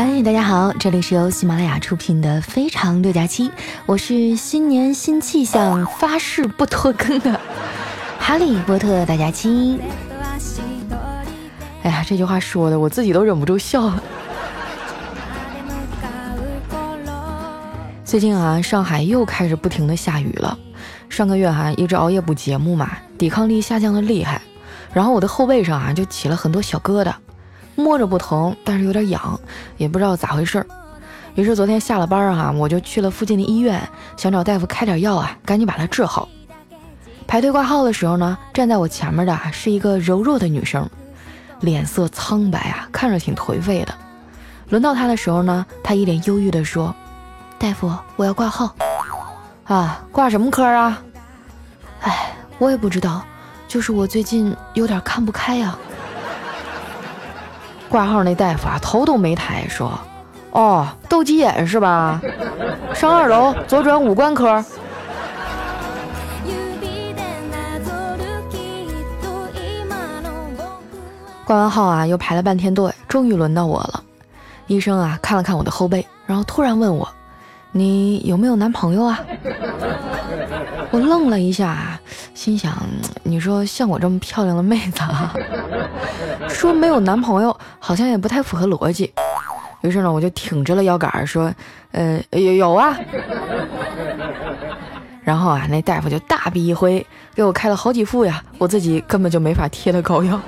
嗨，大家好，这里是由喜马拉雅出品的《非常六加七》，我是新年新气象，发誓不拖更的 哈利波特大家亲。哎呀，这句话说的我自己都忍不住笑了。最近啊，上海又开始不停的下雨了。上个月哈一直熬夜补节目嘛，抵抗力下降的厉害，然后我的后背上啊就起了很多小疙瘩。摸着不疼，但是有点痒，也不知道咋回事儿。于是昨天下了班啊，我就去了附近的医院，想找大夫开点药啊，赶紧把它治好。排队挂号的时候呢，站在我前面的是一个柔弱的女生，脸色苍白啊，看着挺颓废的。轮到她的时候呢，她一脸忧郁地说：“大夫，我要挂号。”啊，挂什么科啊？哎，我也不知道，就是我最近有点看不开呀。挂号那大夫啊，头都没抬，说：“哦，斗鸡眼是吧？上二楼左转五官科。”挂完号啊，又排了半天队，终于轮到我了。医生啊，看了看我的后背，然后突然问我：“你有没有男朋友啊？”我愣了一下，心想：“你说像我这么漂亮的妹子啊，说没有男朋友，好像也不太符合逻辑。”于是呢，我就挺直了腰杆说：“呃，有有啊。”然后啊，那大夫就大笔一挥，给我开了好几副呀，我自己根本就没法贴的膏药。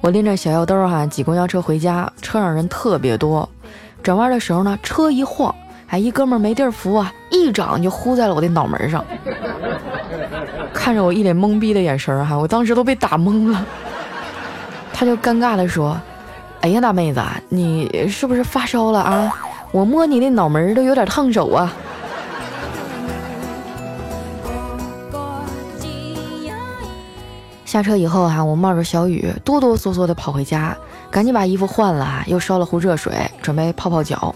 我拎着小药兜儿哈，挤公交车回家，车上人特别多。转弯的时候呢，车一晃，哎，一哥们没地儿扶啊，一掌就呼在了我的脑门上。看着我一脸懵逼的眼神儿哈，我当时都被打懵了。他就尴尬的说：“哎呀，大妹子，你是不是发烧了啊？我摸你的脑门都有点烫手啊。”下车以后啊，我冒着小雨，哆哆嗦嗦的跑回家。赶紧把衣服换了，又烧了壶热水，准备泡泡脚。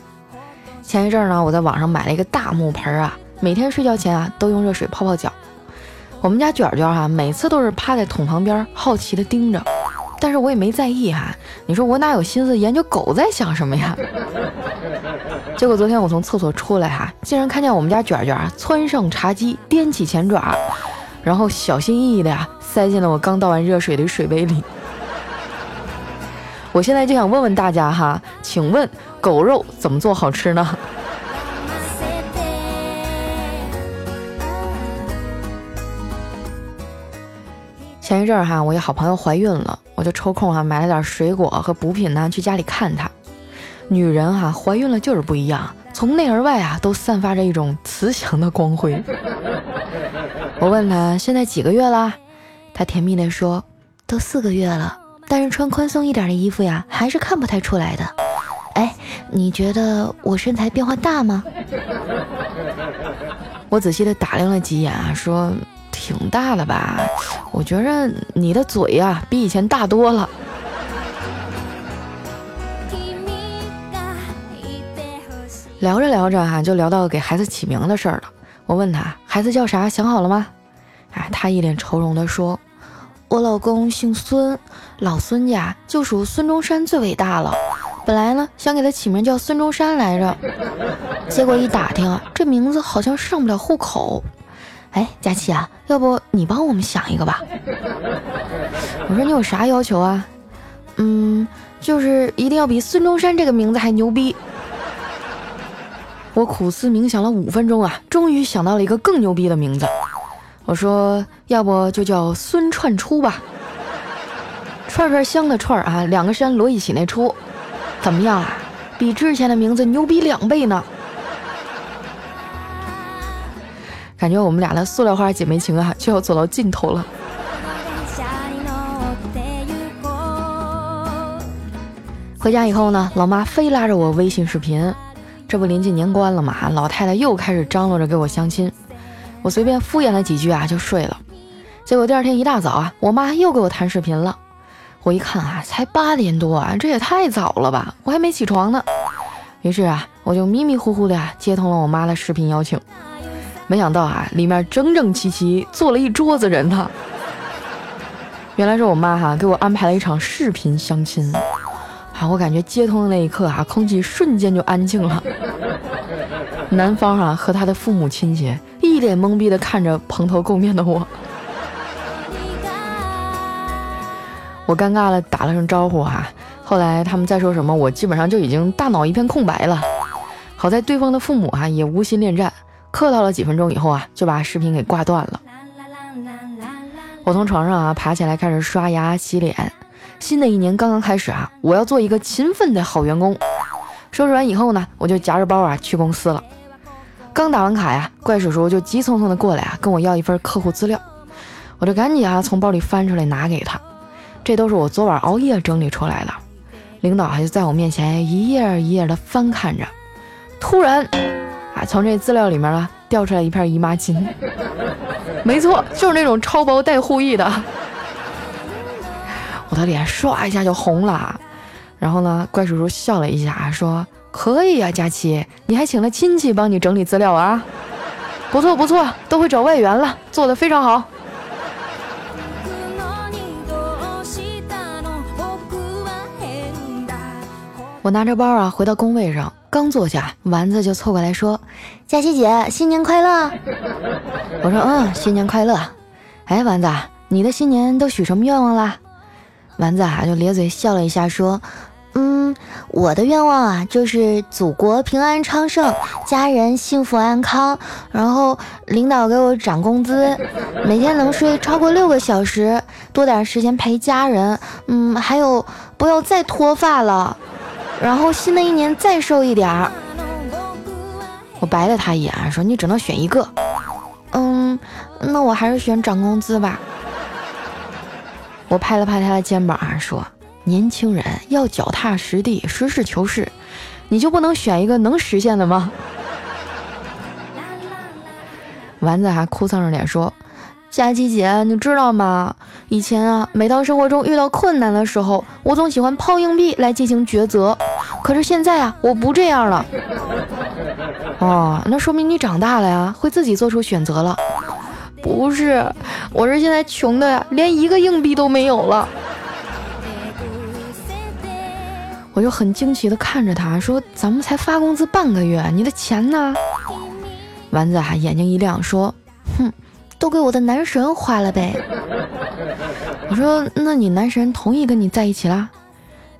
前一阵呢，我在网上买了一个大木盆啊，每天睡觉前啊都用热水泡泡脚。我们家卷卷哈，每次都是趴在桶旁边，好奇的盯着，但是我也没在意哈。你说我哪有心思研究狗在想什么呀？结果昨天我从厕所出来哈，竟然看见我们家卷卷啊窜上茶几，踮起前爪，然后小心翼翼的呀塞进了我刚倒完热水的水杯里。我现在就想问问大家哈，请问狗肉怎么做好吃呢？前一阵儿哈，我一好朋友怀孕了，我就抽空哈买了点水果和补品呢去家里看她。女人哈怀孕了就是不一样，从内而外啊都散发着一种慈祥的光辉。我问她现在几个月啦？她甜蜜的说都四个月了。但是穿宽松一点的衣服呀，还是看不太出来的。哎，你觉得我身材变化大吗？我仔细的打量了几眼啊，说挺大的吧。我觉着你的嘴呀，比以前大多了。聊着聊着哈，就聊到给孩子起名的事儿了。我问他孩子叫啥，想好了吗？哎，他一脸愁容的说。我老公姓孙，老孙家就属孙中山最伟大了。本来呢想给他起名叫孙中山来着，结果一打听，这名字好像上不了户口。哎，佳琪啊，要不你帮我们想一个吧？我说你有啥要求啊？嗯，就是一定要比孙中山这个名字还牛逼。我苦思冥想了五分钟啊，终于想到了一个更牛逼的名字。我说，要不就叫孙串出吧，串串香的串啊，两个山摞一起那出，怎么样啊？比之前的名字牛逼两倍呢！感觉我们俩的塑料花姐妹情啊，就要走到尽头了。回家以后呢，老妈非拉着我微信视频，这不临近年关了嘛，老太太又开始张罗着给我相亲。我随便敷衍了几句啊，就睡了。结果第二天一大早啊，我妈又给我弹视频了。我一看啊，才八点多啊，这也太早了吧，我还没起床呢。于是啊，我就迷迷糊糊的接通了我妈的视频邀请。没想到啊，里面整整齐齐坐了一桌子人呢。原来是我妈哈给我安排了一场视频相亲，啊，我感觉接通的那一刻啊，空气瞬间就安静了。男方啊和他的父母亲戚一脸懵逼的看着蓬头垢面的我，我尴尬了打了声招呼哈，后来他们再说什么，我基本上就已经大脑一片空白了。好在对方的父母啊也无心恋战，客套了几分钟以后啊就把视频给挂断了。我从床上啊爬起来，开始刷牙洗脸。新的一年刚刚开始啊，我要做一个勤奋的好员工。收拾完以后呢，我就夹着包啊去公司了。刚打完卡呀，怪叔叔就急匆匆的过来啊，跟我要一份客户资料。我就赶紧啊从包里翻出来拿给他。这都是我昨晚熬夜整理出来的。领导还就在我面前一页一页的翻看着。突然啊，从这资料里面啊掉出来一片姨妈巾。没错，就是那种超薄带护翼的。我的脸唰一下就红了，然后呢，怪叔叔笑了一下，说：“可以呀，佳琪，你还请了亲戚帮你整理资料啊？不错不错，都会找外援了，做的非常好。”我拿着包啊，回到工位上。刚坐下，丸子就凑过来说：“佳琪姐，新年快乐！”我说：“嗯，新年快乐。”哎，丸子，你的新年都许什么愿望啦？丸子啊，就咧嘴笑了一下，说：“，我的愿望啊，就是祖国平安昌盛，家人幸福安康，然后领导给我涨工资，每天能睡超过六个小时，多点时间陪家人。嗯，还有不要再脱发了。”然后新的一年再瘦一点儿，我白了他一眼，说：“你只能选一个。”嗯，那我还是选涨工资吧。我拍了拍他的肩膀，说：“年轻人要脚踏实地，实事求是，你就不能选一个能实现的吗？”丸子还哭丧着脸说。佳琪姐，你知道吗？以前啊，每当生活中遇到困难的时候，我总喜欢抛硬币来进行抉择。可是现在啊，我不这样了。哦，那说明你长大了呀，会自己做出选择了。不是，我是现在穷的呀，连一个硬币都没有了。我就很惊奇的看着他说：“咱们才发工资半个月，你的钱呢？”丸子啊，眼睛一亮说：“哼。”都给我的男神花了呗！我说，那你男神同意跟你在一起啦？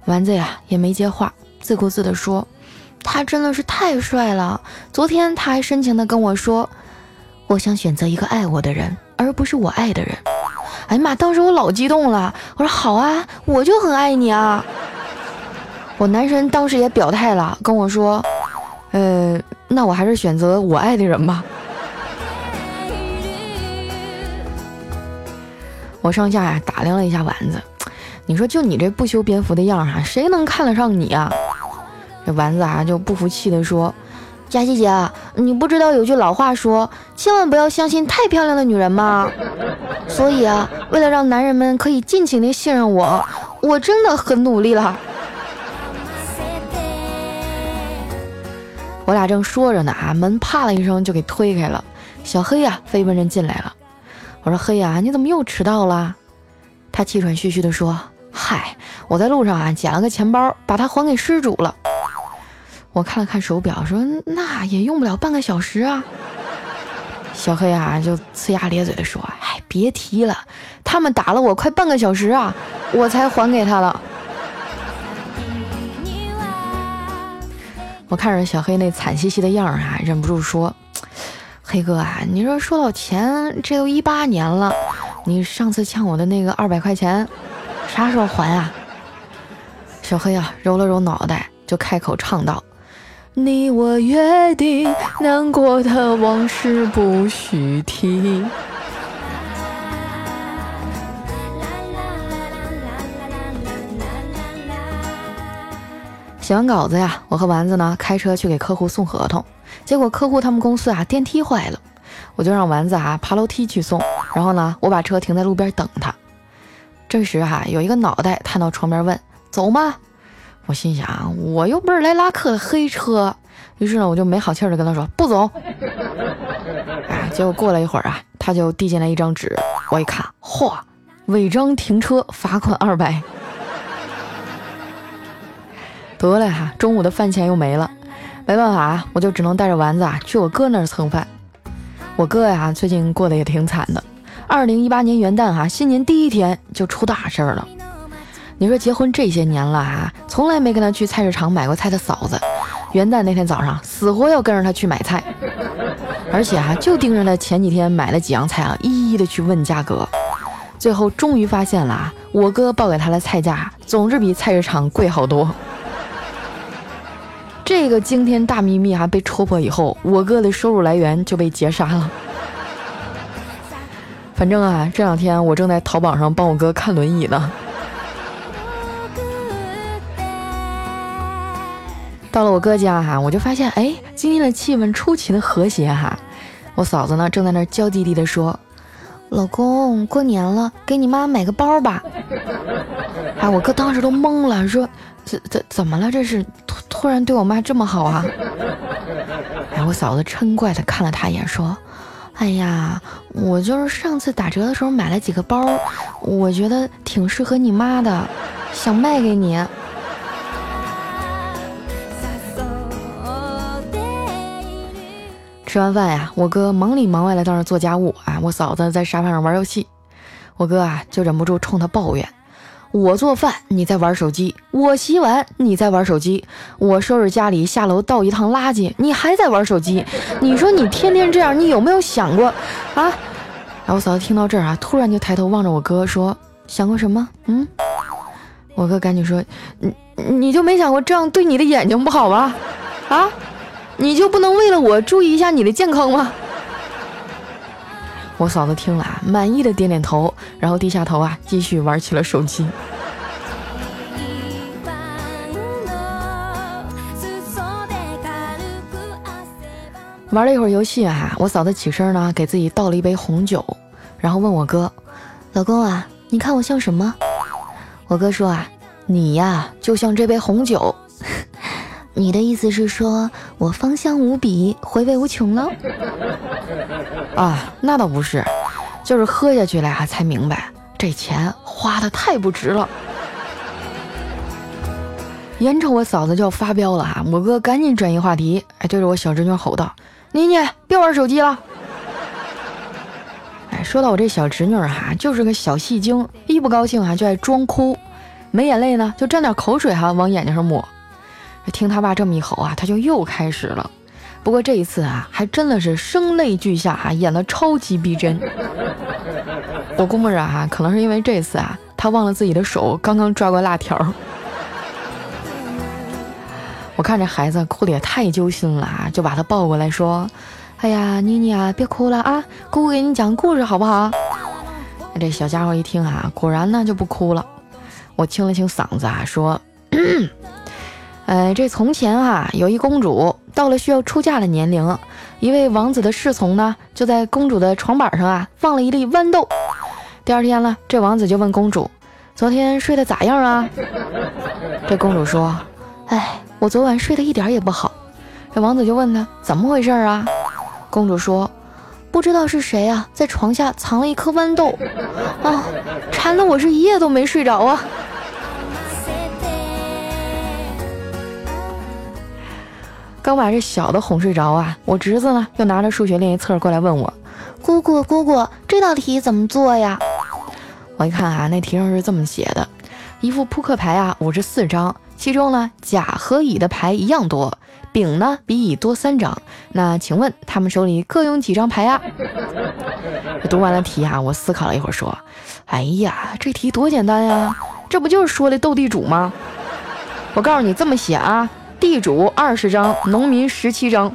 丸子呀也没接话，自顾自地说：“他真的是太帅了。昨天他还深情地跟我说，我想选择一个爱我的人，而不是我爱的人。”哎呀妈！当时我老激动了，我说：“好啊，我就很爱你啊！”我男神当时也表态了，跟我说：“呃，那我还是选择我爱的人吧。”我上下呀打量了一下丸子，你说就你这不修边幅的样儿啊，谁能看得上你啊？这丸子啊就不服气的说：“佳琪姐，你不知道有句老话说，千万不要相信太漂亮的女人吗？所以啊，为了让男人们可以尽情的信任我，我真的很努力了。”我俩正说着呢，啊，门啪了一声就给推开了，小黑呀飞奔着进来了。我说黑呀，你怎么又迟到了？他气喘吁吁地说：“嗨，我在路上啊捡了个钱包，把它还给失主了。”我看了看手表，说：“那也用不了半个小时啊。”小黑啊就呲牙咧嘴地说：“哎，别提了，他们打了我快半个小时啊，我才还给他了。”我看着小黑那惨兮兮的样儿啊，忍不住说。黑哥啊，你说说到钱，这都一八年了，你上次欠我的那个二百块钱，啥时候还啊？小黑啊，揉了揉脑袋，就开口唱道：“你我约定，难过的往事不许提。”写完稿子呀，我和丸子呢开车去给客户送合同。结果客户他们公司啊电梯坏了，我就让丸子啊爬楼梯去送，然后呢我把车停在路边等他。这时哈有一个脑袋探到窗边问：“走吗？”我心想我又不是来拉客的黑车，于是呢我就没好气的跟他说：“不走。”哎，结果过了一会儿啊，他就递进来一张纸，我一看，嚯，违章停车罚款二百。得了哈，中午的饭钱又没了，没办法啊，我就只能带着丸子啊去我哥那儿蹭饭。我哥呀，最近过得也挺惨的。二零一八年元旦哈，新年第一天就出大事儿了。你说结婚这些年了哈，从来没跟他去菜市场买过菜的嫂子，元旦那天早上死活要跟着他去买菜，而且哈就盯着他前几天买了几样菜啊，一一的去问价格。最后终于发现了啊，我哥报给他的菜价总是比菜市场贵好多。这个惊天大秘密哈被戳破以后，我哥的收入来源就被截杀了。反正啊，这两天我正在淘宝上帮我哥看轮椅呢。到了我哥家哈，我就发现哎，今天的气氛出奇的和谐哈。我嫂子呢正在那娇滴滴的说：“老公，过年了，给你妈买个包吧。”哎，我哥当时都懵了，说：“怎怎怎么了？这是突然对我妈这么好啊？”哎，我嫂子嗔怪的看了他一眼，说。哎呀，我就是上次打折的时候买了几个包，我觉得挺适合你妈的，想卖给你。吃完饭呀，我哥忙里忙外的到那做家务啊，我嫂子在沙发上玩游戏，我哥啊就忍不住冲他抱怨。我做饭，你在玩手机；我洗碗，你在玩手机；我收拾家里，下楼倒一趟垃圾，你还在玩手机。你说你天天这样，你有没有想过啊？然后我嫂子听到这儿啊，突然就抬头望着我哥说：“想过什么？”嗯，我哥赶紧说：“你你就没想过这样对你的眼睛不好吗？啊，你就不能为了我注意一下你的健康吗？”我嫂子听了啊，满意的点点头，然后低下头啊，继续玩起了手机。玩了一会儿游戏啊，我嫂子起身呢，给自己倒了一杯红酒，然后问我哥：“老公啊，你看我像什么？”我哥说：“啊，你呀，就像这杯红酒。”你的意思是说我芳香无比，回味无穷喽？啊，那倒不是，就是喝下去了呀，才明白这钱花的太不值了。眼瞅我嫂子就要发飙了哈，我哥赶紧转移话题，哎，对着我小侄女吼道：“妮妮，别玩手机了。”哎，说到我这小侄女哈，就是个小戏精，一不高兴啊就爱装哭，没眼泪呢就沾点口水哈往眼睛上抹。听他爸这么一吼啊，他就又开始了。不过这一次啊，还真的是声泪俱下啊，演的超级逼真。我估摸着啊，可能是因为这次啊，他忘了自己的手刚刚抓过辣条。我看这孩子哭的也太揪心了啊，就把他抱过来说：“哎呀，妮妮啊，别哭了啊，姑姑给你讲故事好不好？”这小家伙一听啊，果然呢就不哭了。我清了清嗓子啊，说。哎，这从前啊，有一公主到了需要出嫁的年龄，一位王子的侍从呢，就在公主的床板上啊放了一粒豌豆。第二天呢，这王子就问公主：“昨天睡得咋样啊？”这公主说：“哎，我昨晚睡得一点也不好。”这王子就问他：“怎么回事啊？”公主说：“不知道是谁啊，在床下藏了一颗豌豆，啊，馋得我是一夜都没睡着啊。”刚把这小的哄睡着啊，我侄子呢又拿着数学练习册过来问我：“姑姑，姑姑，这道题怎么做呀？”我一看啊，那题上是这么写的：一副扑克牌啊，五十四张，其中呢甲和乙的牌一样多，丙呢比乙多三张。那请问他们手里各有几张牌啊？读完了题啊，我思考了一会儿说：“哎呀，这题多简单呀，这不就是说的斗地主吗？我告诉你这么写啊。”地主二十张，农民十七张。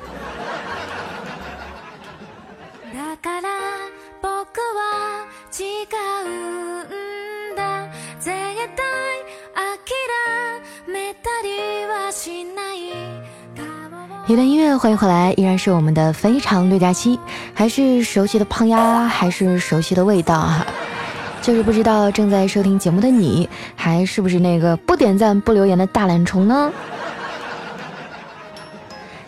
一段音乐，欢迎回来，依然是我们的非常六加七，还是熟悉的胖丫，还是熟悉的味道啊？就是不知道正在收听节目的你，还是不是那个不点赞不留言的大懒虫呢？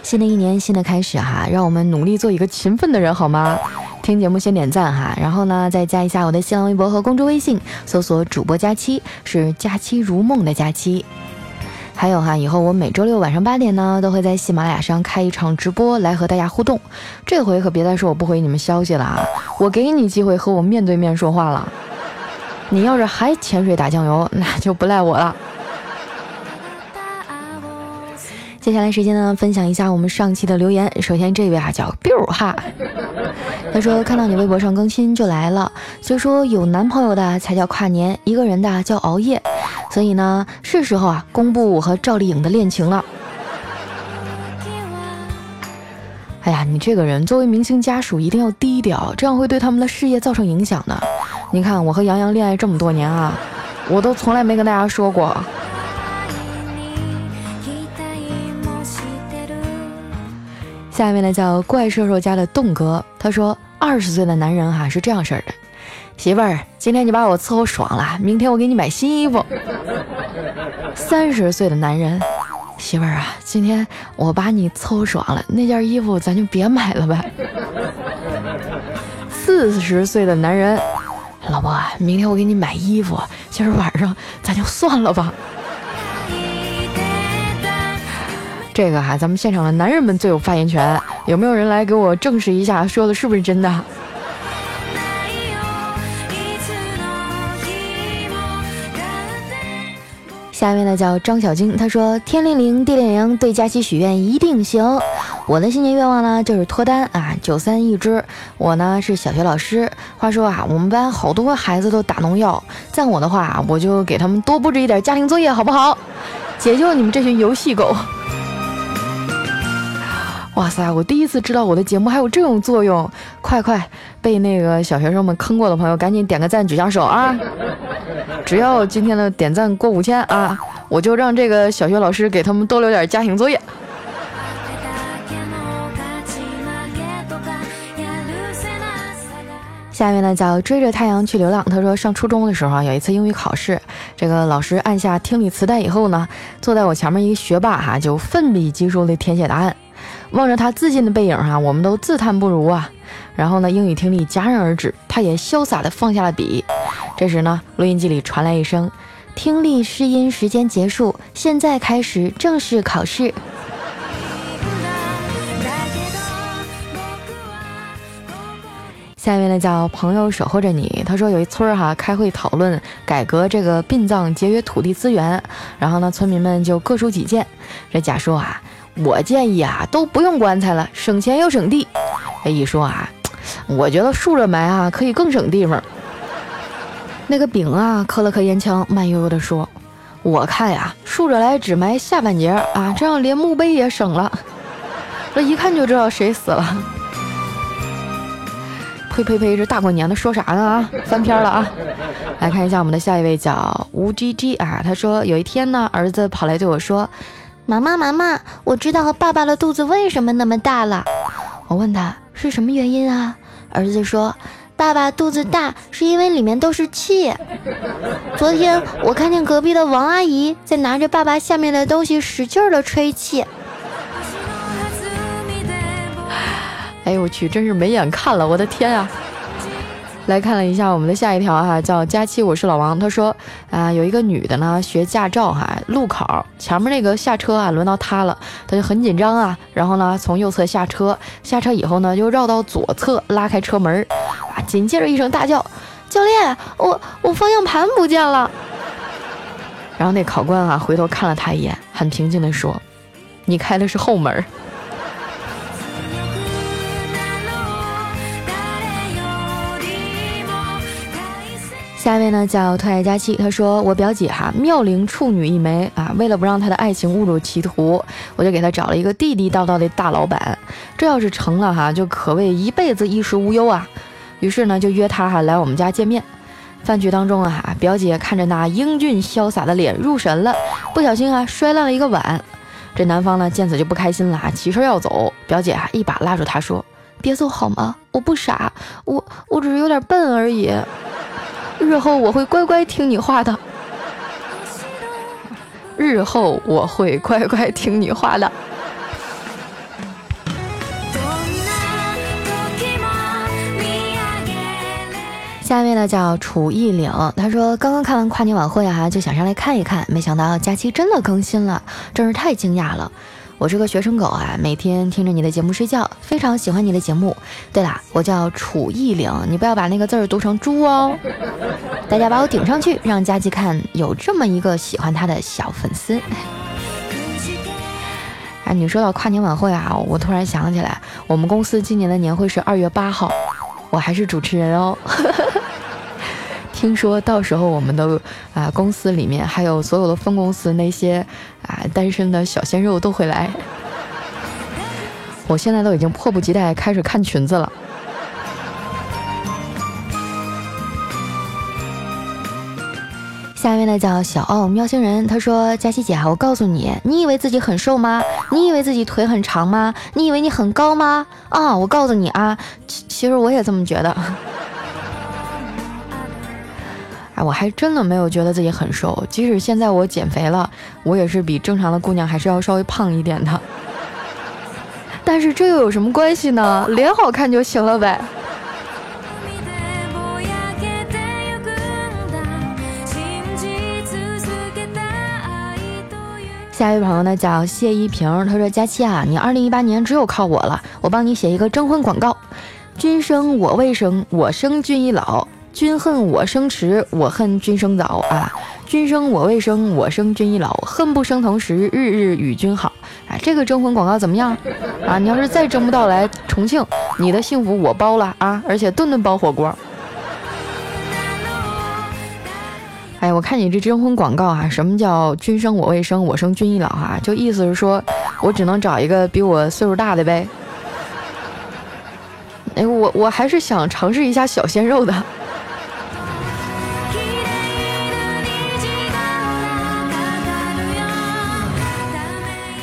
新的一年，新的开始哈，让我们努力做一个勤奋的人，好吗？听节目先点赞哈，然后呢再加一下我的新浪微博和公众微信，搜索主播佳期，是佳期如梦的佳期。还有哈，以后我每周六晚上八点呢，都会在喜马拉雅上开一场直播来和大家互动。这回可别再说我不回你们消息了啊，我给你机会和我面对面说话了。你要是还潜水打酱油，那就不赖我了。接下来时间呢，分享一下我们上期的留言。首先这位啊叫 biu 哈，他说看到你微博上更新就来了。所以说有男朋友的才叫跨年，一个人的叫熬夜，所以呢是时候啊公布我和赵丽颖的恋情了。哎呀，你这个人作为明星家属一定要低调，这样会对他们的事业造成影响的。你看我和杨洋恋爱这么多年啊，我都从来没跟大家说过。下面呢叫怪兽兽家的栋哥，他说二十岁的男人哈是这样式的，媳妇儿，今天你把我伺候爽了，明天我给你买新衣服。三十岁的男人，媳妇儿啊，今天我把你伺候爽了，那件衣服咱就别买了呗。四十岁的男人，老婆，明天我给你买衣服，今儿晚上咱就算了吧。这个哈，咱们现场的男人们最有发言权，有没有人来给我证实一下，说的是不是真的？下面呢叫张小晶，他说天灵灵地灵灵，对佳期许愿一定行。我的新年愿望呢就是脱单啊，九三一只。我呢是小学老师，话说啊，我们班好多孩子都打农药，赞我的话，我就给他们多布置一点家庭作业，好不好？解救你们这群游戏狗。哇塞！我第一次知道我的节目还有这种作用，快快被那个小学生们坑过的朋友，赶紧点个赞，举下手啊！只要今天的点赞过五千啊，我就让这个小学老师给他们多留点家庭作业。下面呢叫追着太阳去流浪。他说上初中的时候啊，有一次英语考试，这个老师按下听力磁带以后呢，坐在我前面一个学霸哈，就奋笔疾书的填写答案。望着他自信的背影哈，我们都自叹不如啊。然后呢，英语听力戛然而止，他也潇洒的放下了笔。这时呢，录音机里传来一声：“听力试音时间结束，现在开始正式考试。”下面呢叫朋友守候着你，他说有一村儿哈开会讨论改革这个殡葬，节约土地资源。然后呢，村民们就各抒己见。这甲说啊。我建议啊，都不用棺材了，省钱又省地。哎，一说啊，我觉得竖着埋啊，可以更省地方。那个丙啊，磕了磕烟枪，慢悠悠地说：“我看呀，竖着来只埋下半截啊，这样连墓碑也省了。这一看就知道谁死了。”呸呸呸，这大过年的说啥呢啊？翻篇了啊！来看一下我们的下一位叫吴 G G 啊，他说有一天呢，儿子跑来对我说。妈妈，妈妈，我知道爸爸的肚子为什么那么大了。我问他是什么原因啊？儿子说，爸爸肚子大是因为里面都是气。昨天我看见隔壁的王阿姨在拿着爸爸下面的东西使劲的吹气。哎呦我去，真是没眼看了，我的天啊！来看了一下我们的下一条哈，叫佳期，我是老王。他说啊，有一个女的呢学驾照哈，路口前面那个下车啊，轮到她了，她就很紧张啊。然后呢，从右侧下车，下车以后呢，又绕到左侧拉开车门啊，紧接着一声大叫：“教练，我我方向盘不见了。”然后那考官啊回头看了他一眼，很平静地说：“你开的是后门。”下一位呢叫特爱佳期，他说我表姐哈妙龄处女一枚啊，为了不让她的爱情误入歧途，我就给她找了一个地地道道的大老板，这要是成了哈，就可谓一辈子衣食无忧啊。于是呢就约她哈来我们家见面。饭局当中啊，表姐看着那英俊潇洒的脸入神了，不小心啊摔烂了一个碗。这男方呢见此就不开心了，起身要走，表姐啊一把拉住他说：“别走好吗？我不傻，我我只是有点笨而已。”日后我会乖乖听你话的。日后我会乖乖听你话的。下一位呢叫楚艺岭。他说刚刚看完跨年晚会哈就想上来看一看没想到假期真的更新了真是太惊讶了。我是个学生狗啊，每天听着你的节目睡觉，非常喜欢你的节目。对了，我叫楚艺岭，你不要把那个字儿读成猪哦。大家把我顶上去，让佳琪看有这么一个喜欢他的小粉丝。哎，你说到跨年晚会啊，我突然想起来，我们公司今年的年会是二月八号，我还是主持人哦。听说到时候我们的啊公司里面还有所有的分公司那些啊单身的小鲜肉都会来，我现在都已经迫不及待开始看裙子了。下面呢叫小奥喵星人，他说：佳琪姐，我告诉你，你以为自己很瘦吗？你以为自己腿很长吗？你以为你很高吗？啊，我告诉你啊，其其实我也这么觉得。我还真的没有觉得自己很瘦，即使现在我减肥了，我也是比正常的姑娘还是要稍微胖一点的。但是这又有什么关系呢？脸好看就行了呗。下一位朋友呢叫谢一平，他说：“佳期啊，你二零一八年只有靠我了，我帮你写一个征婚广告。君生我未生，我生君已老。”君恨我生迟，我恨君生早啊！君生我未生，我生君已老。恨不生同时，日日与君好。啊，这个征婚广告怎么样？啊，你要是再征不到来重庆，你的幸福我包了啊！而且顿顿包火锅。哎，我看你这征婚广告啊，什么叫君生我未生，我生君已老啊？就意思是说我只能找一个比我岁数大的呗。哎，我我还是想尝试一下小鲜肉的。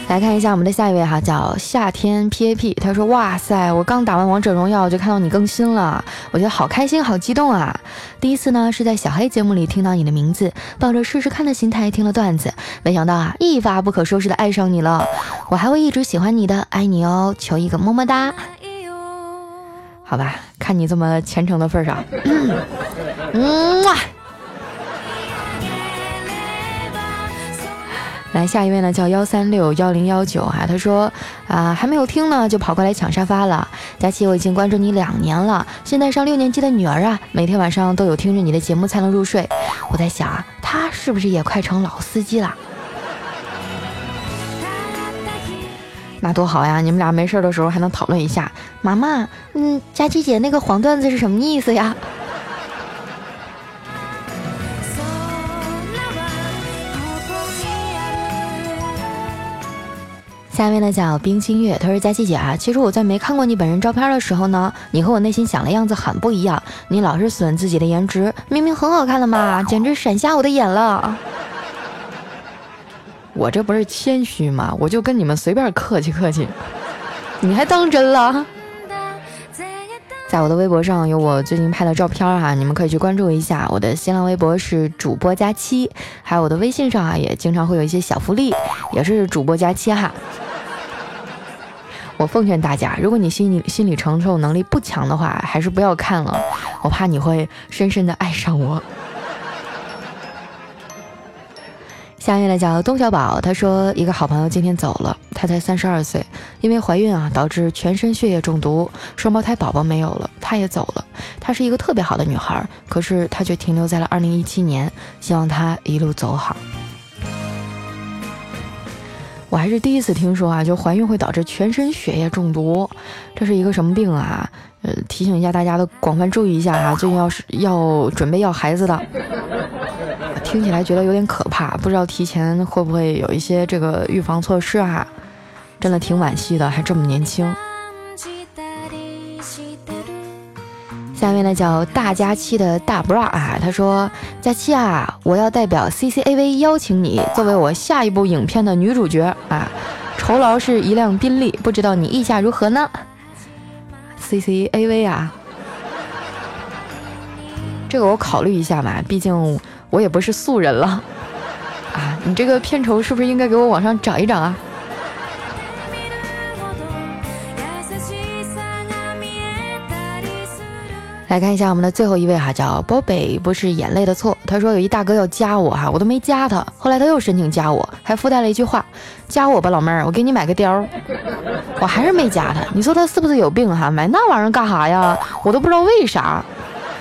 来看一下我们的下一位哈，叫夏天 P A P。他说：“哇塞，我刚打完王者荣耀就看到你更新了，我觉得好开心，好激动啊！第一次呢是在小黑节目里听到你的名字，抱着试试看的心态听了段子，没想到啊一发不可收拾的爱上你了。我还会一直喜欢你的，爱你哦，求一个么么哒。好吧，看你这么虔诚的份上，嗯哇。”来下一位呢，叫幺三六幺零幺九哈，他说啊还没有听呢，就跑过来抢沙发了。佳琪，我已经关注你两年了，现在上六年级的女儿啊，每天晚上都有听着你的节目才能入睡。我在想啊，她是不是也快成老司机了？那多好呀，你们俩没事的时候还能讨论一下。妈妈，嗯，佳琪姐那个黄段子是什么意思呀？下面呢叫冰清月，他说佳琪姐啊，其实我在没看过你本人照片的时候呢，你和我内心想的样子很不一样。你老是损自己的颜值，明明很好看的嘛，简直闪瞎我的眼了。我这不是谦虚吗？我就跟你们随便客气客气，你还当真了？在我的微博上有我最近拍的照片哈，你们可以去关注一下。我的新浪微博是主播佳期，还有我的微信上啊也经常会有一些小福利，也是主播佳期哈。我奉劝大家，如果你心理心理承受能力不强的话，还是不要看了，我怕你会深深的爱上我。下面呢叫东小宝，他说一个好朋友今天走了，他才三十二岁，因为怀孕啊导致全身血液中毒，双胞胎宝宝没有了，他也走了。她是一个特别好的女孩，可是她却停留在了二零一七年，希望她一路走好。我还是第一次听说啊，就怀孕会导致全身血液中毒，这是一个什么病啊？呃，提醒一下大家的广泛注意一下哈，最近要是要准备要孩子的，听起来觉得有点可怕，不知道提前会不会有一些这个预防措施啊？真的挺惋惜的，还这么年轻。下面呢叫大佳期的大 bra 啊，他说：佳期啊，我要代表 CCAV 邀请你作为我下一部影片的女主角啊，酬劳是一辆宾利，不知道你意下如何呢？CCAV 啊，这个我考虑一下吧，毕竟我也不是素人了啊，你这个片酬是不是应该给我往上涨一涨啊？来看一下我们的最后一位哈，叫宝贝，不是眼泪的错。他说有一大哥要加我哈，我都没加他，后来他又申请加我，还附带了一句话：加我吧，老妹儿，我给你买个貂。我还是没加他，你说他是不是有病哈？买那玩意儿干啥呀？我都不知道为啥，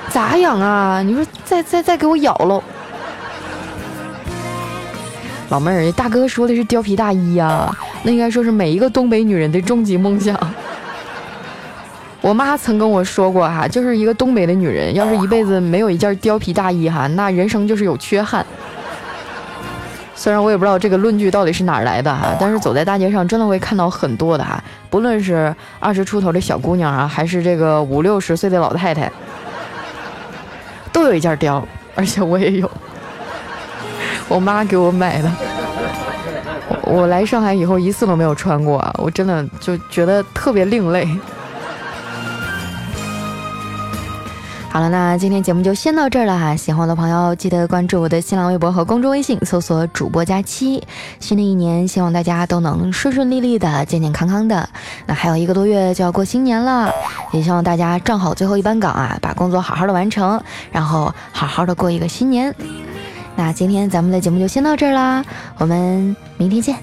咋养啊？你说再再再给我咬喽！老妹儿，大哥说的是貂皮大衣呀，那应该说是每一个东北女人的终极梦想。我妈曾跟我说过哈，就是一个东北的女人，要是一辈子没有一件貂皮大衣哈，那人生就是有缺憾。虽然我也不知道这个论据到底是哪儿来的哈，但是走在大街上真的会看到很多的哈，不论是二十出头的小姑娘啊，还是这个五六十岁的老太太，都有一件貂，而且我也有，我妈给我买的。我来上海以后一次都没有穿过，我真的就觉得特别另类。好了，那今天节目就先到这儿了哈。喜欢我的朋友记得关注我的新浪微博和公众微信，搜索主播佳期。新的一年，希望大家都能顺顺利利的、健健康康的。那还有一个多月就要过新年了，也希望大家站好最后一班岗啊，把工作好好的完成，然后好好的过一个新年。那今天咱们的节目就先到这儿啦，我们明天见。